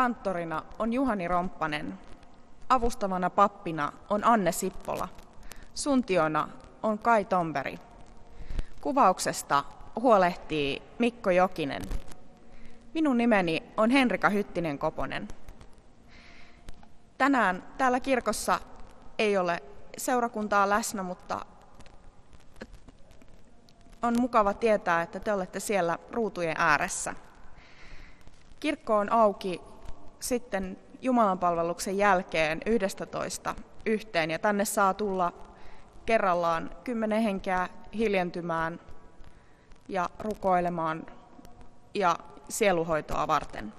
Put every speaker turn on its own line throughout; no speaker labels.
kanttorina on Juhani Romppanen. Avustavana pappina on Anne Sippola. Suntiona on Kai Tomberi. Kuvauksesta huolehtii Mikko Jokinen. Minun nimeni on Henrika Hyttinen Koponen. Tänään täällä kirkossa ei ole seurakuntaa läsnä, mutta on mukava tietää, että te olette siellä ruutujen ääressä. Kirkko on auki sitten Jumalan palveluksen jälkeen 11 yhteen ja tänne saa tulla kerrallaan kymmenen henkeä hiljentymään ja rukoilemaan ja sieluhoitoa varten.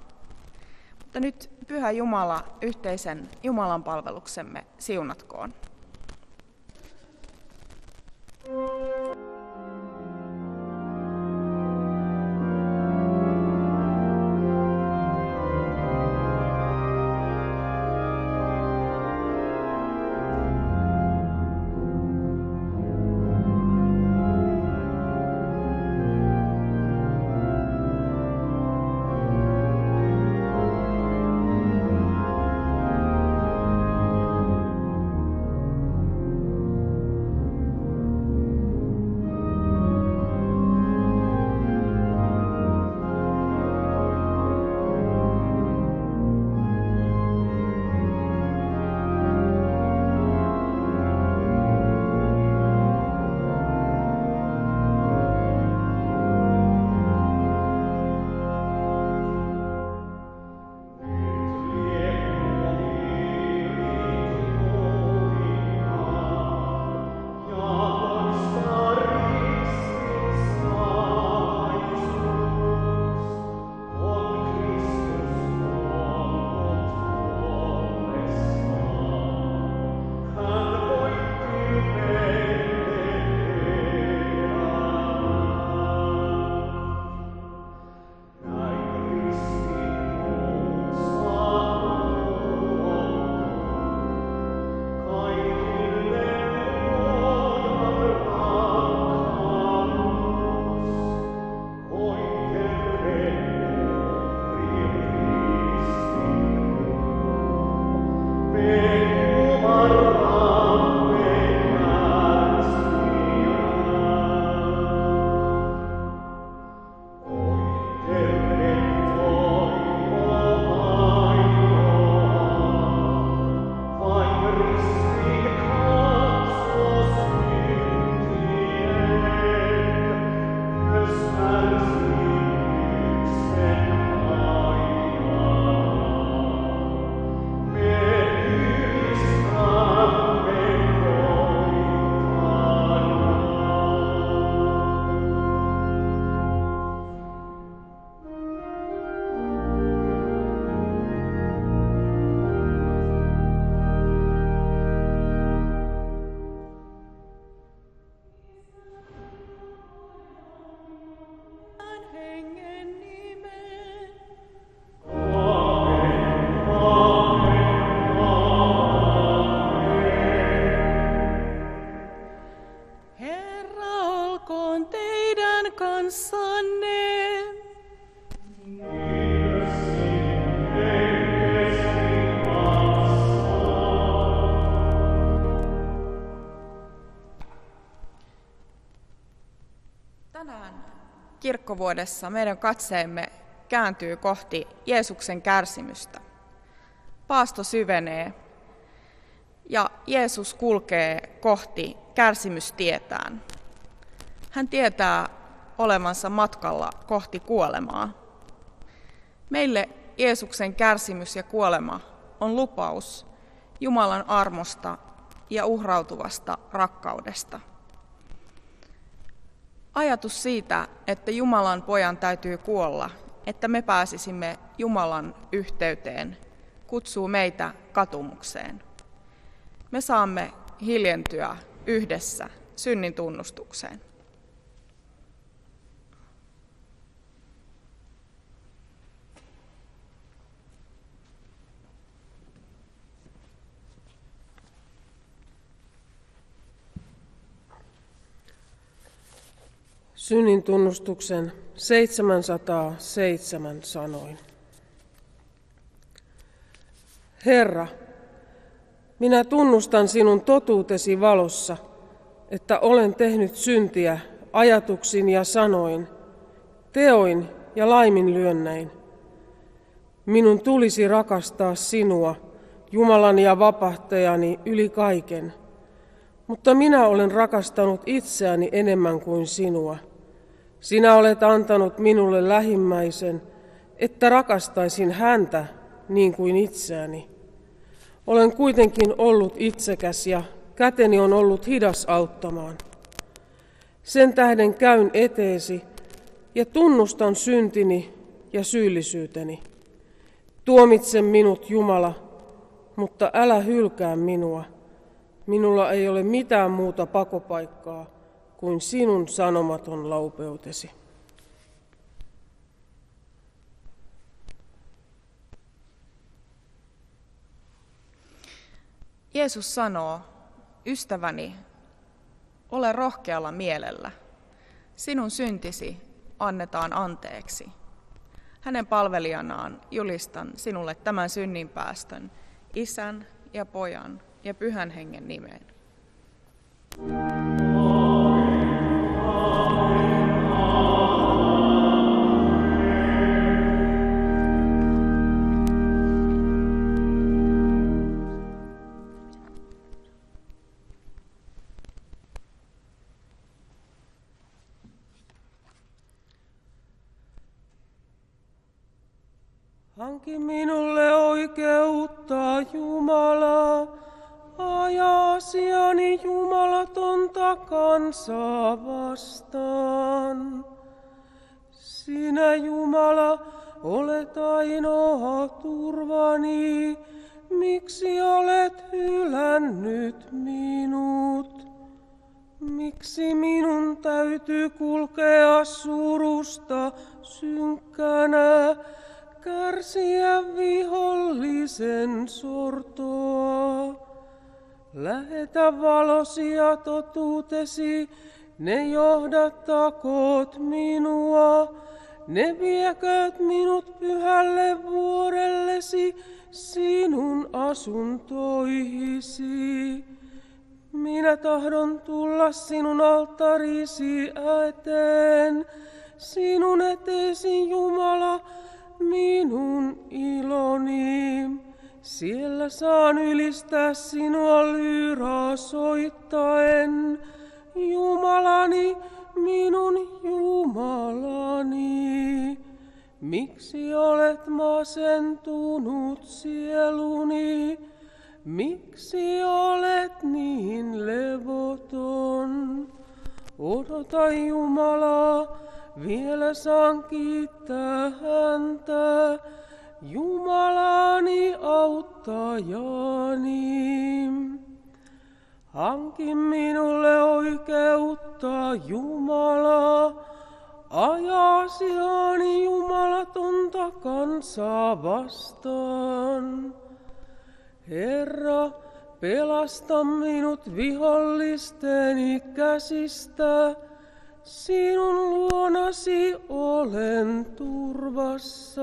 Mutta nyt Pyhä Jumala yhteisen Jumalan palveluksemme siunatkoon. thank you kirkkovuodessa meidän katseemme kääntyy kohti Jeesuksen kärsimystä. Paasto syvenee ja Jeesus kulkee kohti kärsimystietään. Hän tietää olevansa matkalla kohti kuolemaa. Meille Jeesuksen kärsimys ja kuolema on lupaus Jumalan armosta ja uhrautuvasta rakkaudesta. Ajatus siitä, että Jumalan pojan täytyy kuolla, että me pääsisimme Jumalan yhteyteen, kutsuu meitä katumukseen. Me saamme hiljentyä yhdessä synnin tunnustukseen.
Synnin tunnustuksen 707 sanoin. Herra, minä tunnustan sinun totuutesi valossa, että olen tehnyt syntiä ajatuksin ja sanoin, teoin ja laiminlyönnäin. Minun tulisi rakastaa sinua, Jumalani ja vapahtajani, yli kaiken. Mutta minä olen rakastanut itseäni enemmän kuin sinua. Sinä olet antanut minulle lähimmäisen, että rakastaisin häntä niin kuin itseäni. Olen kuitenkin ollut itsekäs ja käteni on ollut hidas auttamaan. Sen tähden käyn eteesi ja tunnustan syntini ja syyllisyyteni. Tuomitse minut, Jumala, mutta älä hylkää minua. Minulla ei ole mitään muuta pakopaikkaa kuin sinun sanomaton laupeutesi.
Jeesus sanoo, ystäväni, ole rohkealla mielellä. Sinun syntisi annetaan anteeksi. Hänen palvelijanaan julistan sinulle tämän synninpäästön, isän ja pojan ja pyhän hengen nimeen.
Hanki minulle oikeutta, Jumala, aja asiani jumalatonta kansaa vastaan. Sinä, Jumala, olet ainoa turvani, miksi olet hylännyt minut? Miksi minun täytyy kulkea surusta synkkänä, kärsiä vihollisen sortoa. Lähetä valosi ja totuutesi, ne johdattakoot minua, ne viekööt minut pyhälle vuorellesi, sinun asuntoihisi. Minä tahdon tulla sinun alttarisi eteen, sinun eteesi Jumala, minun iloni. Siellä saan ylistää sinua lyraa soittaen, Jumalani, minun Jumalani. Miksi olet masentunut sieluni? Miksi olet niin levoton? Odota Jumalaa, vielä saan kiittää häntä, Jumalani auttajani. Hanki minulle oikeutta, Jumala, aja asiani jumalatonta kansaa vastaan. Herra, pelasta minut vihollisteni käsistä, Sinun luonasi olen turvassa.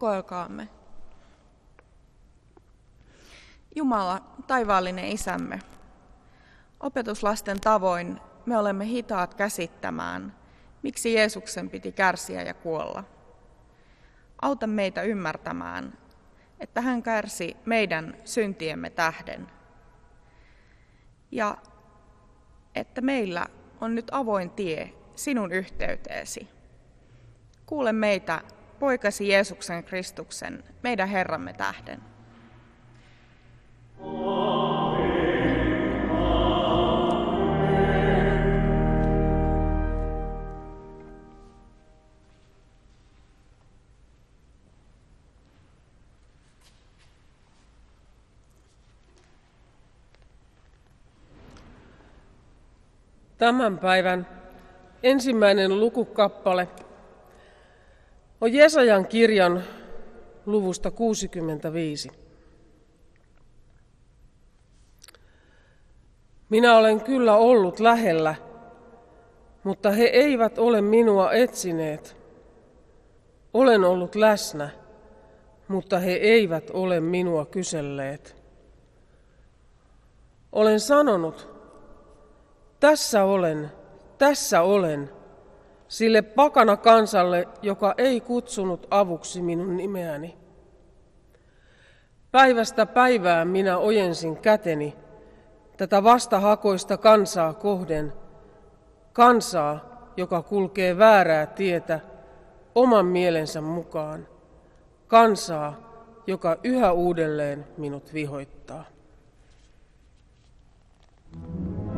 Rukoilkaamme. Jumala, taivaallinen isämme, opetuslasten tavoin me olemme hitaat käsittämään, miksi Jeesuksen piti kärsiä ja kuolla. Auta meitä ymmärtämään, että hän kärsi meidän syntiemme tähden. Ja että meillä on nyt avoin tie sinun yhteyteesi. Kuule meitä, poikasi Jeesuksen Kristuksen, meidän Herramme tähden.
Tämän päivän ensimmäinen lukukappale on Jesajan kirjan luvusta 65. Minä olen kyllä ollut lähellä, mutta he eivät ole minua etsineet. Olen ollut läsnä, mutta he eivät ole minua kyselleet. Olen sanonut, tässä olen, tässä olen, sille pakana kansalle, joka ei kutsunut avuksi minun nimeäni. Päivästä päivään minä ojensin käteni tätä vastahakoista kansaa kohden, kansaa, joka kulkee väärää tietä oman mielensä mukaan, kansaa, joka yhä uudelleen minut vihoittaa. thank you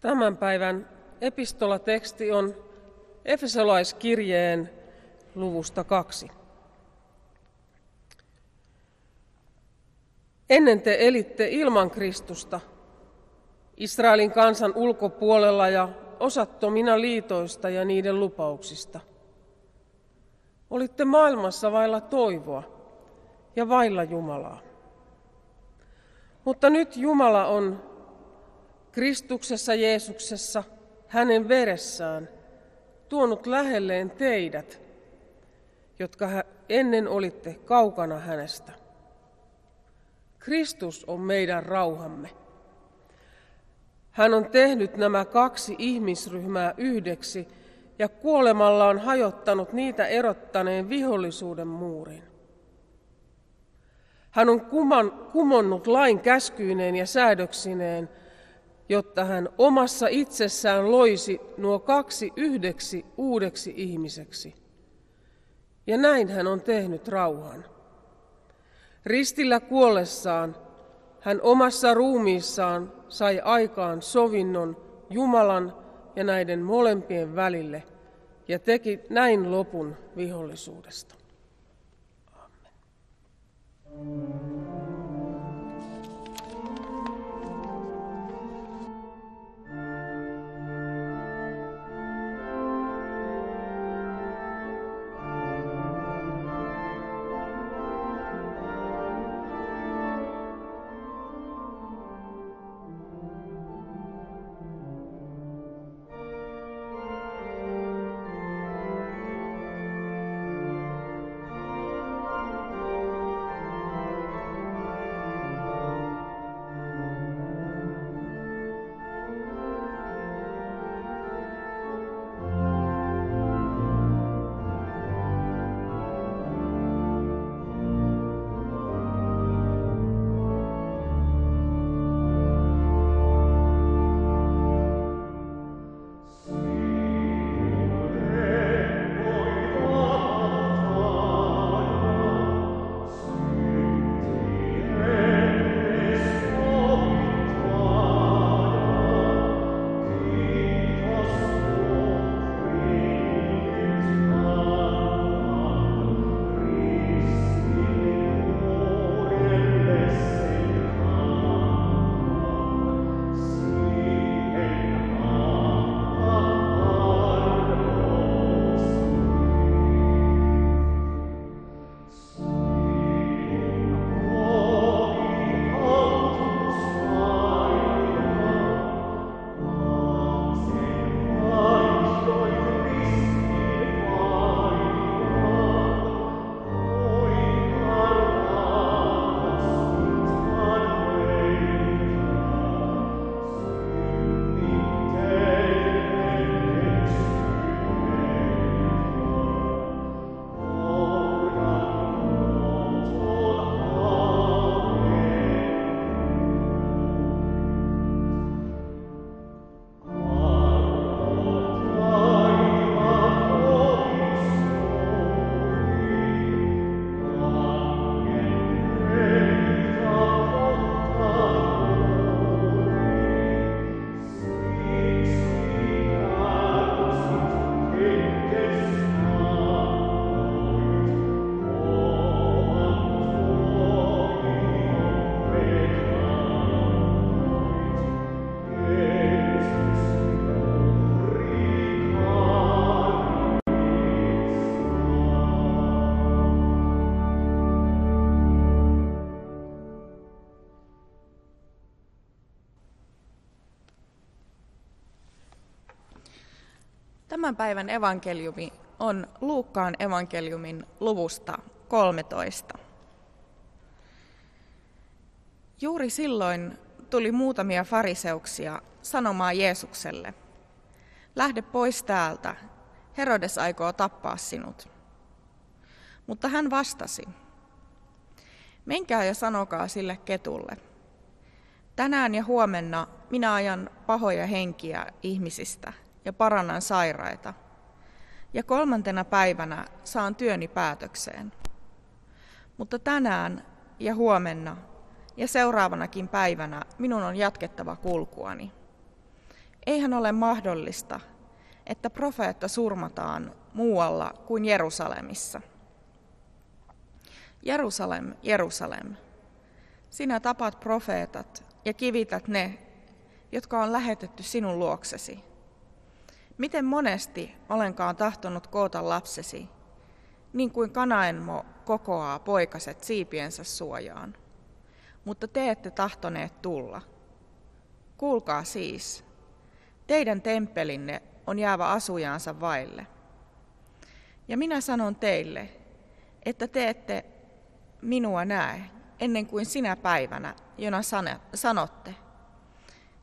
Tämän päivän epistolateksti on Efesolaiskirjeen luvusta kaksi. Ennen te elitte ilman Kristusta, Israelin kansan ulkopuolella ja osattomina liitoista ja niiden lupauksista. Olitte maailmassa vailla toivoa ja vailla Jumalaa. Mutta nyt Jumala on Kristuksessa Jeesuksessa, hänen veressään, tuonut lähelleen teidät, jotka ennen olitte kaukana hänestä. Kristus on meidän rauhamme. Hän on tehnyt nämä kaksi ihmisryhmää yhdeksi ja kuolemalla on hajottanut niitä erottaneen vihollisuuden muurin. Hän on kumonnut lain käskyineen ja säädöksineen, jotta hän omassa itsessään loisi nuo kaksi yhdeksi uudeksi ihmiseksi. Ja näin hän on tehnyt rauhan. Ristillä kuollessaan hän omassa ruumiissaan sai aikaan sovinnon Jumalan ja näiden molempien välille ja teki näin lopun vihollisuudesta. Amen.
Tämän päivän evankeliumi on Luukkaan evankeliumin luvusta 13. Juuri silloin tuli muutamia fariseuksia sanomaan Jeesukselle, lähde pois täältä, Herodes aikoo tappaa sinut. Mutta hän vastasi, menkää ja sanokaa sille ketulle, tänään ja huomenna minä ajan pahoja henkiä ihmisistä – ja parannan sairaita. Ja kolmantena päivänä saan työni päätökseen. Mutta tänään ja huomenna ja seuraavanakin päivänä minun on jatkettava kulkuani. eihän ole mahdollista, että profeetta surmataan muualla kuin Jerusalemissa. Jerusalem, Jerusalem, sinä tapat profeetat ja kivität ne, jotka on lähetetty sinun luoksesi. Miten monesti olenkaan tahtonut koota lapsesi, niin kuin kanaenmo kokoaa poikaset siipiensä suojaan. Mutta te ette tahtoneet tulla. Kuulkaa siis, teidän temppelinne on jäävä asujaansa vaille. Ja minä sanon teille, että te ette minua näe ennen kuin sinä päivänä, jona sanotte,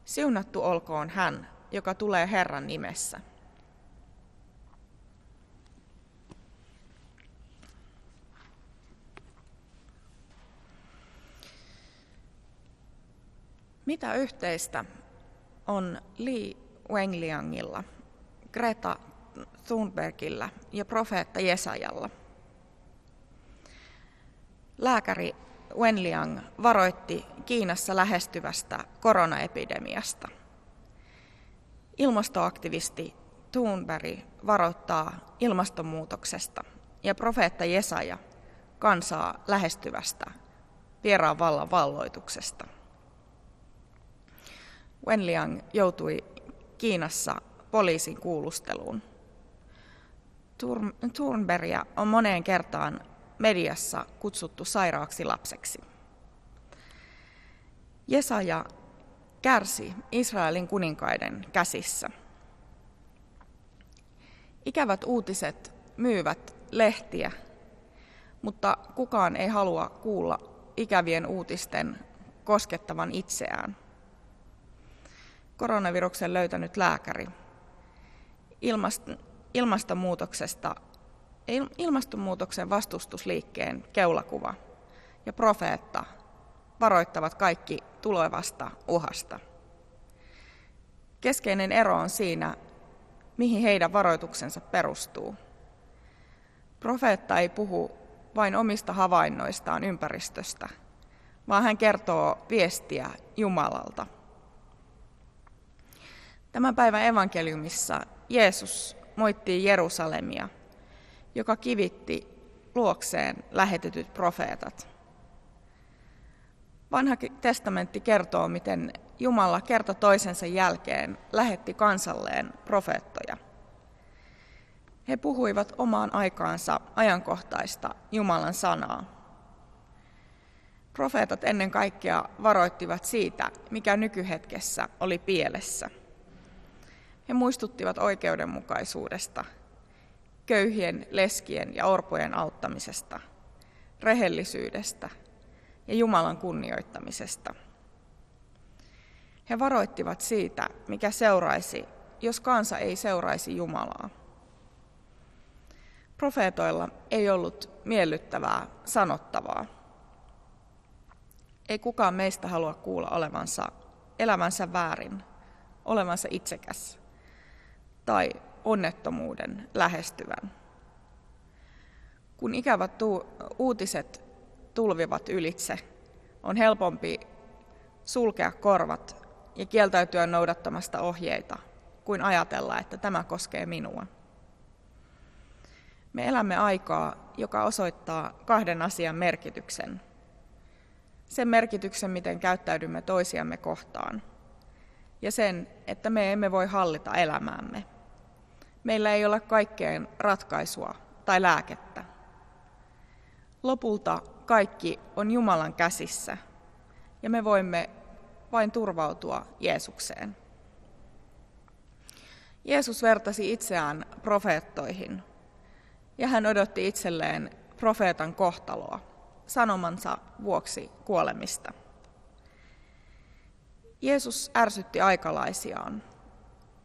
siunattu olkoon hän, joka tulee Herran nimessä. Mitä yhteistä on Li Wengliangilla, Greta Thunbergillä ja profeetta Jesajalla? Lääkäri Wenliang varoitti Kiinassa lähestyvästä koronaepidemiasta. Ilmastoaktivisti Thunberg varoittaa ilmastonmuutoksesta ja profeetta Jesaja kansaa lähestyvästä vieraan vallan valloituksesta. Wenliang joutui Kiinassa poliisin kuulusteluun. Thunbergia on moneen kertaan mediassa kutsuttu sairaaksi lapseksi. Jesaja kärsi Israelin kuninkaiden käsissä. Ikävät uutiset myyvät lehtiä, mutta kukaan ei halua kuulla ikävien uutisten koskettavan itseään. Koronaviruksen löytänyt lääkäri ilmastonmuutoksesta ilmastonmuutoksen vastustusliikkeen keulakuva ja profeetta varoittavat kaikki tulevasta uhasta. Keskeinen ero on siinä, mihin heidän varoituksensa perustuu. Profeetta ei puhu vain omista havainnoistaan ympäristöstä, vaan hän kertoo viestiä Jumalalta. Tämän päivän evankeliumissa Jeesus moittii Jerusalemia – joka kivitti luokseen lähetetyt profeetat. Vanha testamentti kertoo, miten Jumala kerta toisensa jälkeen lähetti kansalleen profeettoja. He puhuivat omaan aikaansa ajankohtaista Jumalan sanaa. Profeetat ennen kaikkea varoittivat siitä, mikä nykyhetkessä oli pielessä. He muistuttivat oikeudenmukaisuudesta – köyhien, leskien ja orpojen auttamisesta, rehellisyydestä ja Jumalan kunnioittamisesta. He varoittivat siitä, mikä seuraisi, jos kansa ei seuraisi Jumalaa. Profeetoilla ei ollut miellyttävää sanottavaa. Ei kukaan meistä halua kuulla olevansa elämänsä väärin, olevansa itsekäs tai onnettomuuden lähestyvän. Kun ikävät uutiset tulvivat ylitse, on helpompi sulkea korvat ja kieltäytyä noudattamasta ohjeita, kuin ajatella, että tämä koskee minua. Me elämme aikaa, joka osoittaa kahden asian merkityksen. Sen merkityksen, miten käyttäydymme toisiamme kohtaan, ja sen, että me emme voi hallita elämäämme. Meillä ei ole kaikkeen ratkaisua tai lääkettä. Lopulta kaikki on Jumalan käsissä ja me voimme vain turvautua Jeesukseen. Jeesus vertasi itseään profeettoihin ja hän odotti itselleen profeetan kohtaloa sanomansa vuoksi kuolemista. Jeesus ärsytti aikalaisiaan.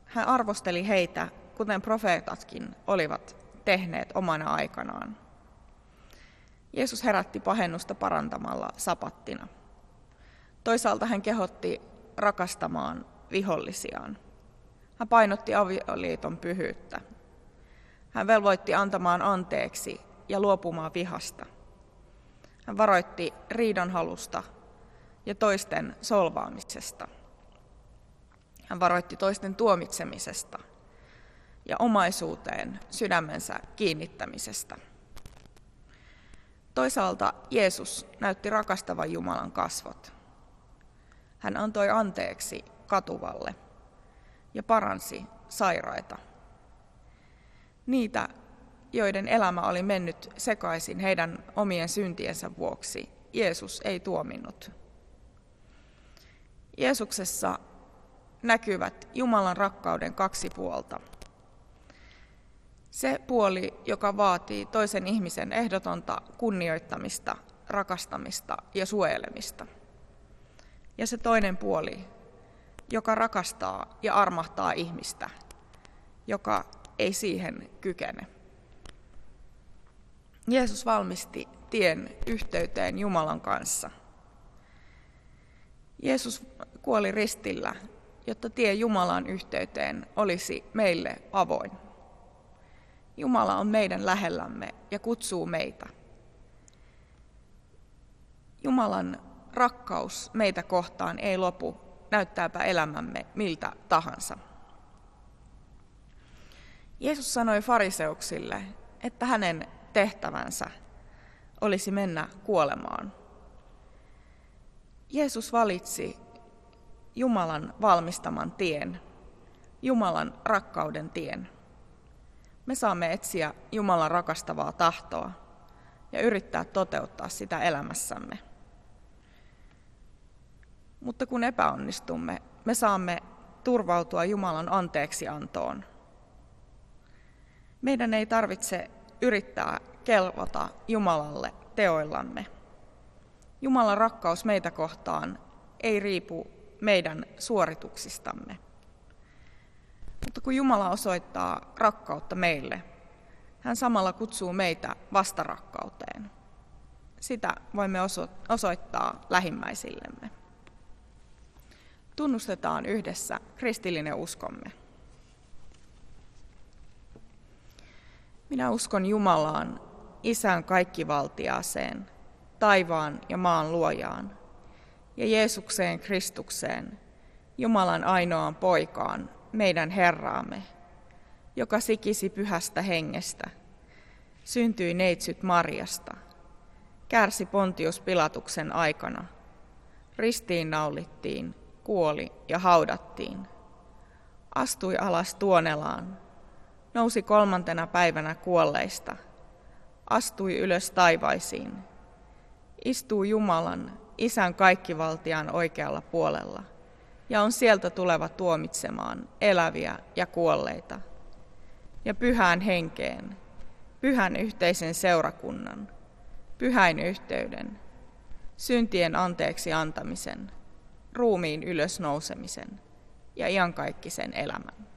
Hän arvosteli heitä kuten profeetatkin olivat tehneet omana aikanaan. Jeesus herätti pahennusta parantamalla sapattina. Toisaalta hän kehotti rakastamaan vihollisiaan. Hän painotti avioliiton pyhyyttä. Hän velvoitti antamaan anteeksi ja luopumaan vihasta. Hän varoitti riidonhalusta ja toisten solvaamisesta. Hän varoitti toisten tuomitsemisesta ja omaisuuteen sydämensä kiinnittämisestä. Toisaalta Jeesus näytti rakastavan Jumalan kasvot. Hän antoi anteeksi katuvalle ja paransi sairaita. Niitä, joiden elämä oli mennyt sekaisin heidän omien syntiensä vuoksi, Jeesus ei tuominnut. Jeesuksessa näkyvät Jumalan rakkauden kaksi puolta. Se puoli, joka vaatii toisen ihmisen ehdotonta kunnioittamista, rakastamista ja suojelemista. Ja se toinen puoli, joka rakastaa ja armahtaa ihmistä, joka ei siihen kykene. Jeesus valmisti tien yhteyteen Jumalan kanssa. Jeesus kuoli ristillä, jotta tie Jumalan yhteyteen olisi meille avoin. Jumala on meidän lähellämme ja kutsuu meitä. Jumalan rakkaus meitä kohtaan ei lopu, näyttääpä elämämme miltä tahansa. Jeesus sanoi fariseuksille, että hänen tehtävänsä olisi mennä kuolemaan. Jeesus valitsi Jumalan valmistaman tien, Jumalan rakkauden tien. Me saamme etsiä Jumalan rakastavaa tahtoa ja yrittää toteuttaa sitä elämässämme. Mutta kun epäonnistumme, me saamme turvautua Jumalan anteeksiantoon. Meidän ei tarvitse yrittää kelvata Jumalalle teoillamme. Jumalan rakkaus meitä kohtaan ei riipu meidän suorituksistamme. Mutta kun Jumala osoittaa rakkautta meille, hän samalla kutsuu meitä vastarakkauteen. Sitä voimme osoittaa lähimmäisillemme. Tunnustetaan yhdessä kristillinen uskomme. Minä uskon Jumalaan, Isän kaikkivaltiaaseen, taivaan ja maan luojaan, ja Jeesukseen Kristukseen, Jumalan ainoaan poikaan, meidän Herraamme, joka sikisi pyhästä hengestä, syntyi neitsyt Marjasta, kärsi Pontius Pilatuksen aikana, ristiin naulittiin, kuoli ja haudattiin, astui alas tuonelaan, nousi kolmantena päivänä kuolleista, astui ylös taivaisiin, istuu Jumalan, Isän kaikkivaltiaan oikealla puolella, ja on sieltä tuleva tuomitsemaan eläviä ja kuolleita, ja pyhään henkeen, pyhän yhteisen seurakunnan, pyhäin yhteyden, syntien anteeksi antamisen, ruumiin ylösnousemisen ja iankaikkisen elämän.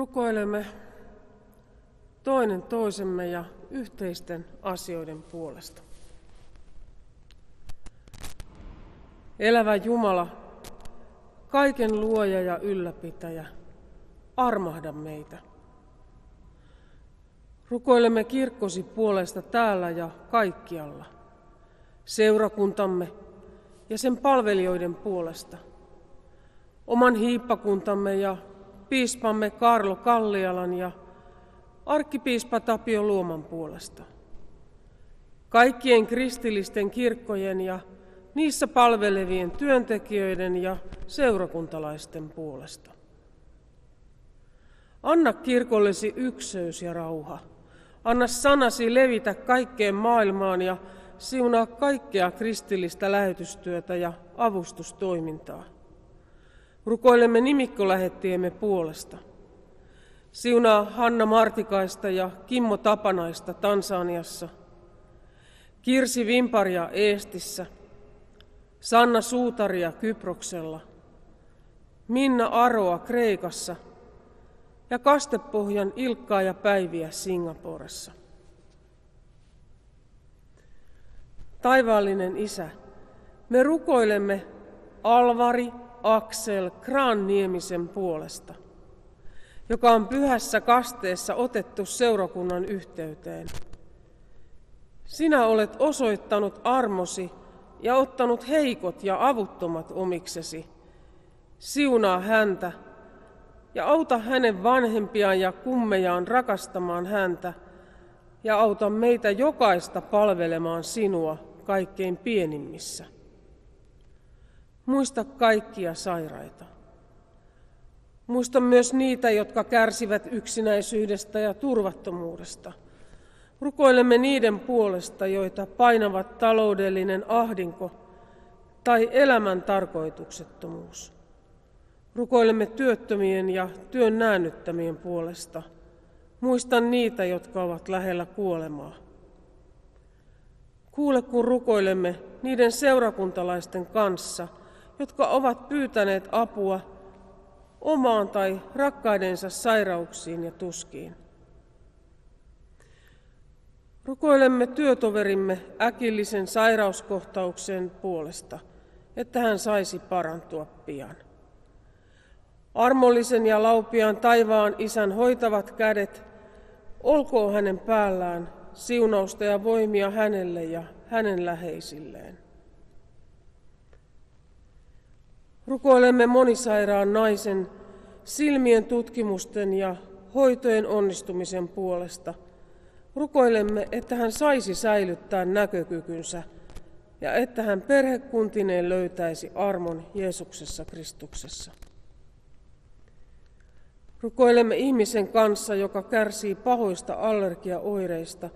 Rukoilemme toinen toisemme ja yhteisten asioiden puolesta. Elävä Jumala, kaiken luoja ja ylläpitäjä, armahda meitä. Rukoilemme kirkkosi puolesta täällä ja kaikkialla, seurakuntamme ja sen palvelijoiden puolesta, oman hiippakuntamme ja piispamme Karlo Kallialan ja arkkipiispa Tapio Luoman puolesta, kaikkien kristillisten kirkkojen ja niissä palvelevien työntekijöiden ja seurakuntalaisten puolesta. Anna kirkollesi ykseys ja rauha. Anna sanasi levitä kaikkeen maailmaan ja siunaa kaikkea kristillistä lähetystyötä ja avustustoimintaa. Rukoilemme nimikkolähettiemme puolesta. Siunaa Hanna Martikaista ja Kimmo Tapanaista Tansaniassa, Kirsi Vimparia Eestissä, Sanna Suutaria Kyproksella, Minna Aroa Kreikassa ja Kastepohjan Ilkkaa ja Päiviä Singaporessa. Taivaallinen Isä, me rukoilemme Alvari Aksel Kranniemisen puolesta, joka on pyhässä kasteessa otettu seurakunnan yhteyteen. Sinä olet osoittanut armosi ja ottanut heikot ja avuttomat omiksesi. Siunaa häntä ja auta hänen vanhempiaan ja kummejaan rakastamaan häntä ja auta meitä jokaista palvelemaan sinua kaikkein pienimmissä. Muista kaikkia sairaita. Muista myös niitä, jotka kärsivät yksinäisyydestä ja turvattomuudesta. Rukoilemme niiden puolesta, joita painavat taloudellinen ahdinko tai elämän tarkoituksettomuus. Rukoilemme työttömien ja työn näännyttämien puolesta. Muista niitä, jotka ovat lähellä kuolemaa. Kuule, kun rukoilemme niiden seurakuntalaisten kanssa – jotka ovat pyytäneet apua omaan tai rakkaidensa sairauksiin ja tuskiin. Rukoilemme työtoverimme äkillisen sairauskohtauksen puolesta, että hän saisi parantua pian. Armollisen ja laupiaan taivaan isän hoitavat kädet, olkoon hänen päällään siunausta ja voimia hänelle ja hänen läheisilleen. Rukoilemme monisairaan naisen silmien tutkimusten ja hoitojen onnistumisen puolesta. Rukoilemme, että hän saisi säilyttää näkökykynsä ja että hän perhekuntineen löytäisi armon Jeesuksessa Kristuksessa. Rukoilemme ihmisen kanssa, joka kärsii pahoista allergiaoireista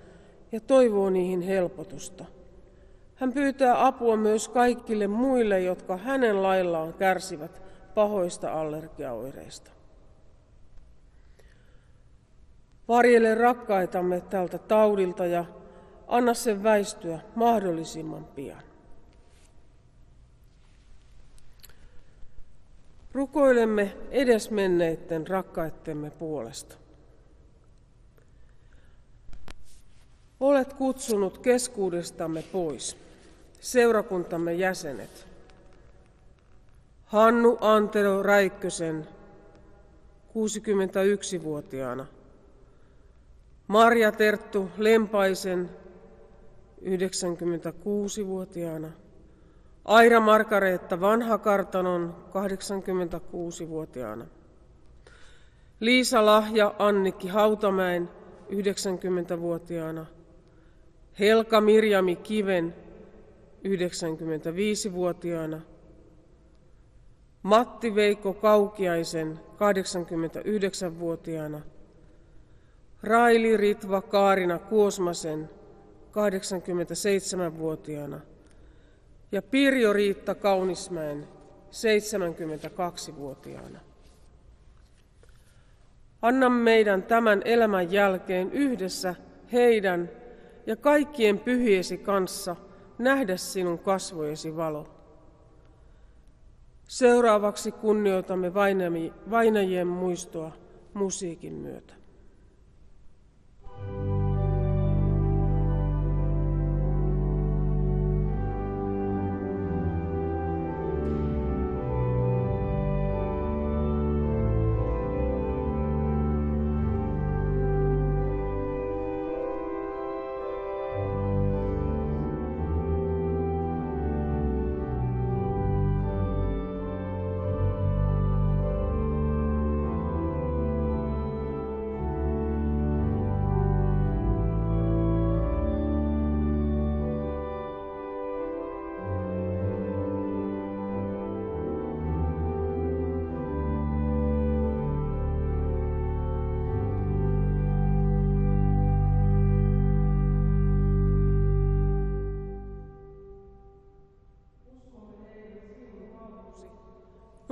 ja toivoo niihin helpotusta. Hän pyytää apua myös kaikille muille, jotka hänen laillaan kärsivät pahoista allergiaoireista. Varjele rakkaitamme tältä taudilta ja anna sen väistyä mahdollisimman pian. Rukoilemme edesmenneiden rakkaittemme puolesta. Olet kutsunut keskuudestamme pois seurakuntamme jäsenet. Hannu Antero Räikkösen 61-vuotiaana. Marja Terttu Lempaisen 96-vuotiaana. Aira Markareetta Vanhakartanon 86-vuotiaana. Liisa Lahja Annikki Hautamäen 90-vuotiaana. Helka Mirjami Kiven 95-vuotiaana, Matti Veikko Kaukiaisen 89-vuotiaana, Raili Ritva Kaarina Kuosmasen 87-vuotiaana ja Pirjo Riitta Kaunismäen 72-vuotiaana. Anna meidän tämän elämän jälkeen yhdessä heidän ja kaikkien pyhiesi kanssa – nähdä sinun kasvojesi valo. Seuraavaksi kunnioitamme vainajien muistoa musiikin myötä.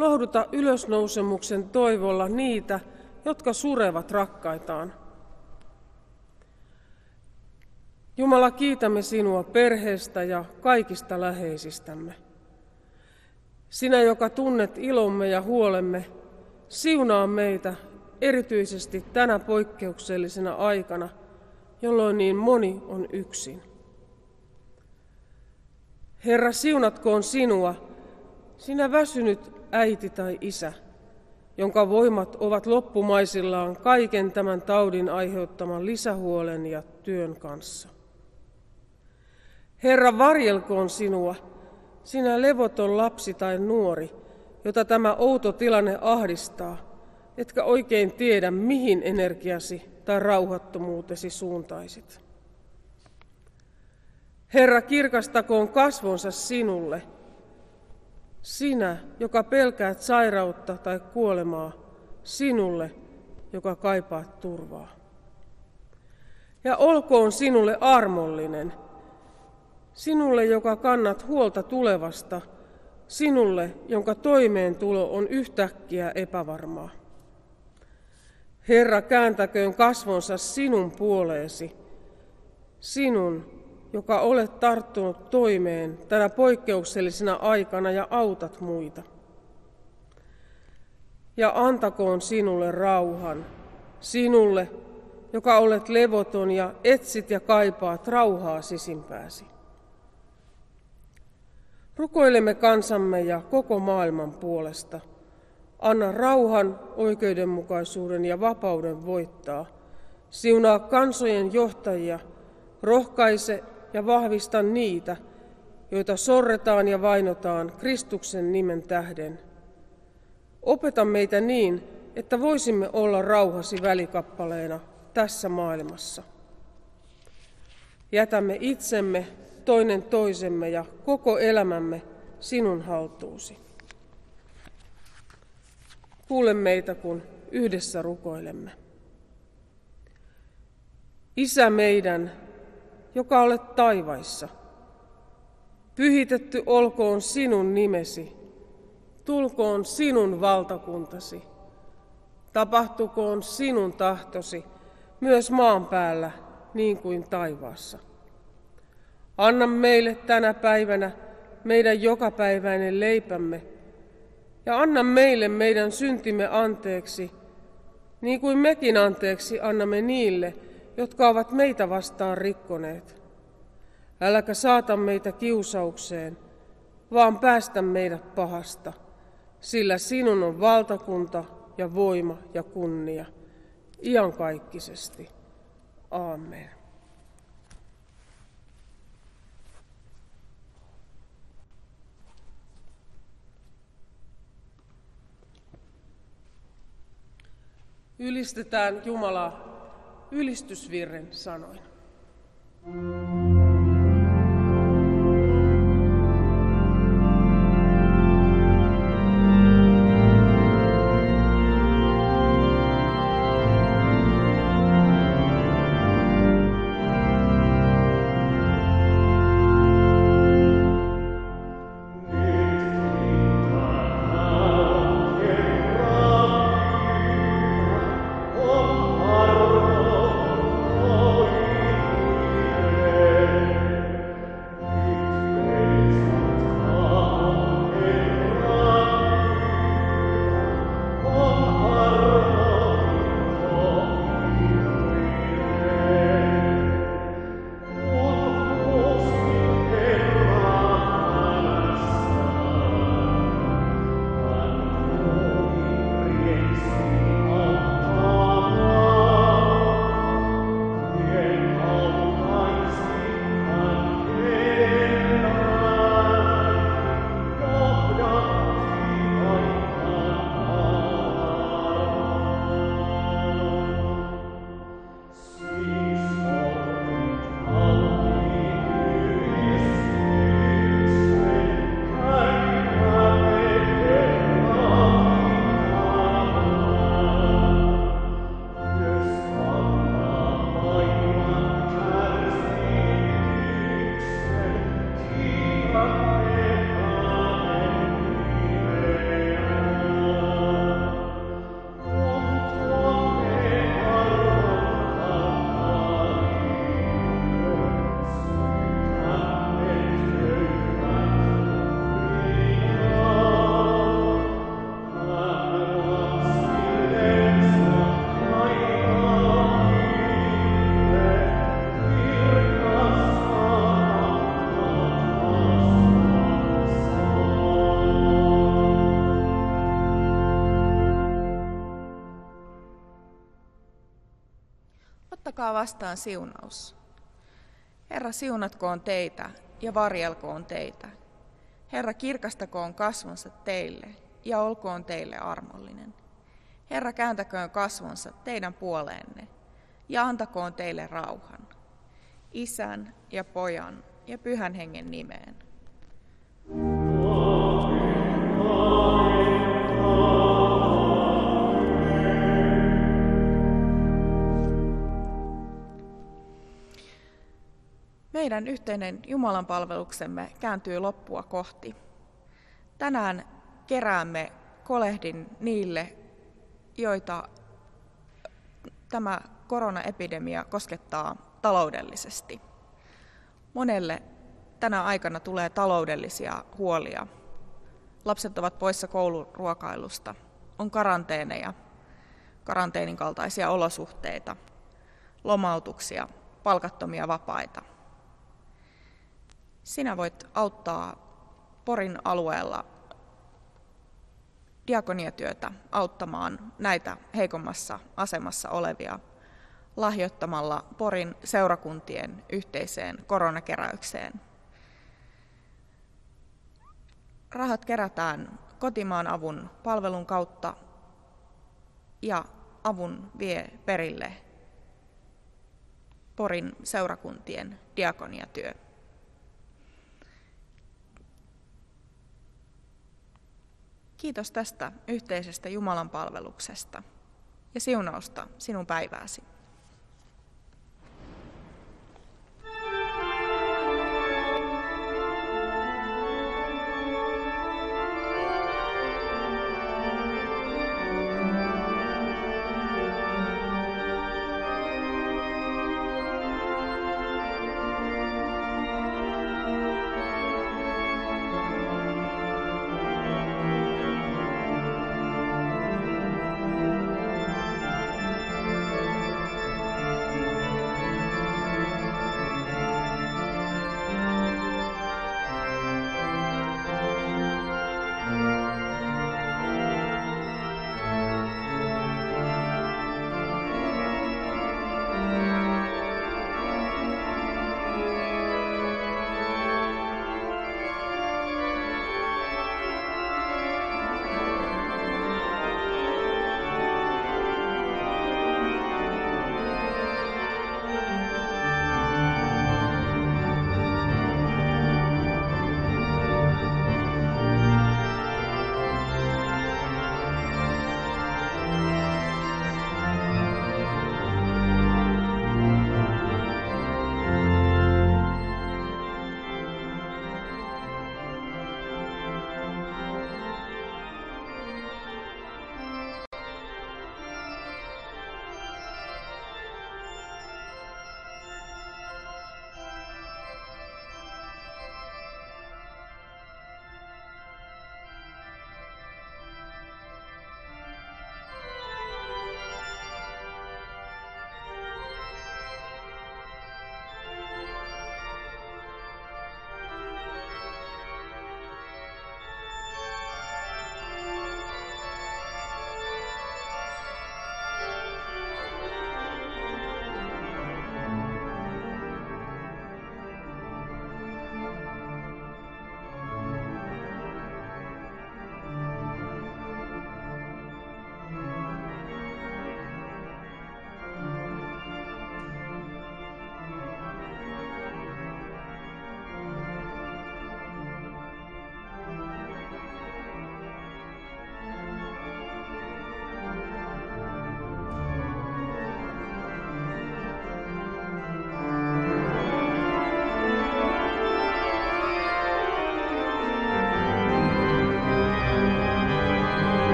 Lohduta ylösnousemuksen toivolla niitä, jotka surevat rakkaitaan. Jumala, kiitämme sinua perheestä ja kaikista läheisistämme. Sinä, joka tunnet ilomme ja huolemme, siunaa meitä erityisesti tänä poikkeuksellisena aikana, jolloin niin moni on yksin. Herra, siunatkoon sinua, sinä väsynyt äiti tai isä, jonka voimat ovat loppumaisillaan kaiken tämän taudin aiheuttaman lisähuolen ja työn kanssa. Herra, varjelkoon sinua, sinä levoton lapsi tai nuori, jota tämä outo tilanne ahdistaa, etkä oikein tiedä, mihin energiasi tai rauhattomuutesi suuntaisit. Herra, kirkastakoon kasvonsa sinulle – sinä, joka pelkäät sairautta tai kuolemaa, sinulle, joka kaipaat turvaa. Ja olkoon sinulle armollinen, sinulle, joka kannat huolta tulevasta, sinulle, jonka toimeentulo on yhtäkkiä epävarmaa. Herra, kääntäköön kasvonsa sinun puoleesi, sinun, joka olet tarttunut toimeen tänä poikkeuksellisena aikana ja autat muita. Ja antakoon sinulle rauhan, sinulle, joka olet levoton ja etsit ja kaipaat rauhaa sisimpääsi. Rukoilemme kansamme ja koko maailman puolesta. Anna rauhan, oikeudenmukaisuuden ja vapauden voittaa. Siunaa kansojen johtajia, rohkaise ja vahvista niitä, joita sorretaan ja vainotaan Kristuksen nimen tähden. Opeta meitä niin, että voisimme olla rauhasi välikappaleena tässä maailmassa. Jätämme itsemme, toinen toisemme ja koko elämämme sinun haltuusi. Kuule meitä, kun yhdessä rukoilemme. Isä meidän, joka olet taivaissa. Pyhitetty olkoon sinun nimesi, tulkoon sinun valtakuntasi, tapahtukoon sinun tahtosi myös maan päällä niin kuin taivaassa. Anna meille tänä päivänä meidän jokapäiväinen leipämme ja anna meille meidän syntimme anteeksi, niin kuin mekin anteeksi annamme niille, jotka ovat meitä vastaan rikkoneet. Äläkä saata meitä kiusaukseen, vaan päästä meidät pahasta, sillä sinun on valtakunta ja voima ja kunnia, iankaikkisesti. Aamen. Ylistetään Jumalaa ylistysvirren sanoin.
Ottakaa vastaan siunaus. Herra siunatkoon teitä ja varjelkoon teitä. Herra kirkastakoon kasvonsa teille ja olkoon teille armollinen. Herra kääntäköön kasvonsa teidän puoleenne ja antakoon teille rauhan. Isän ja pojan ja pyhän hengen nimeen. Meidän yhteinen Jumalan palveluksemme kääntyy loppua kohti. Tänään keräämme kolehdin niille, joita tämä koronaepidemia koskettaa taloudellisesti. Monelle tänä aikana tulee taloudellisia huolia. Lapset ovat poissa kouluruokailusta, on karanteeneja, karanteenin kaltaisia olosuhteita, lomautuksia, palkattomia vapaita. Sinä voit auttaa Porin alueella diakoniatyötä auttamaan näitä heikommassa asemassa olevia lahjoittamalla Porin seurakuntien yhteiseen koronakeräykseen. Rahat kerätään kotimaan avun palvelun kautta ja avun vie perille Porin seurakuntien diakoniatyö. Kiitos tästä yhteisestä Jumalan palveluksesta ja siunausta sinun päivääsi.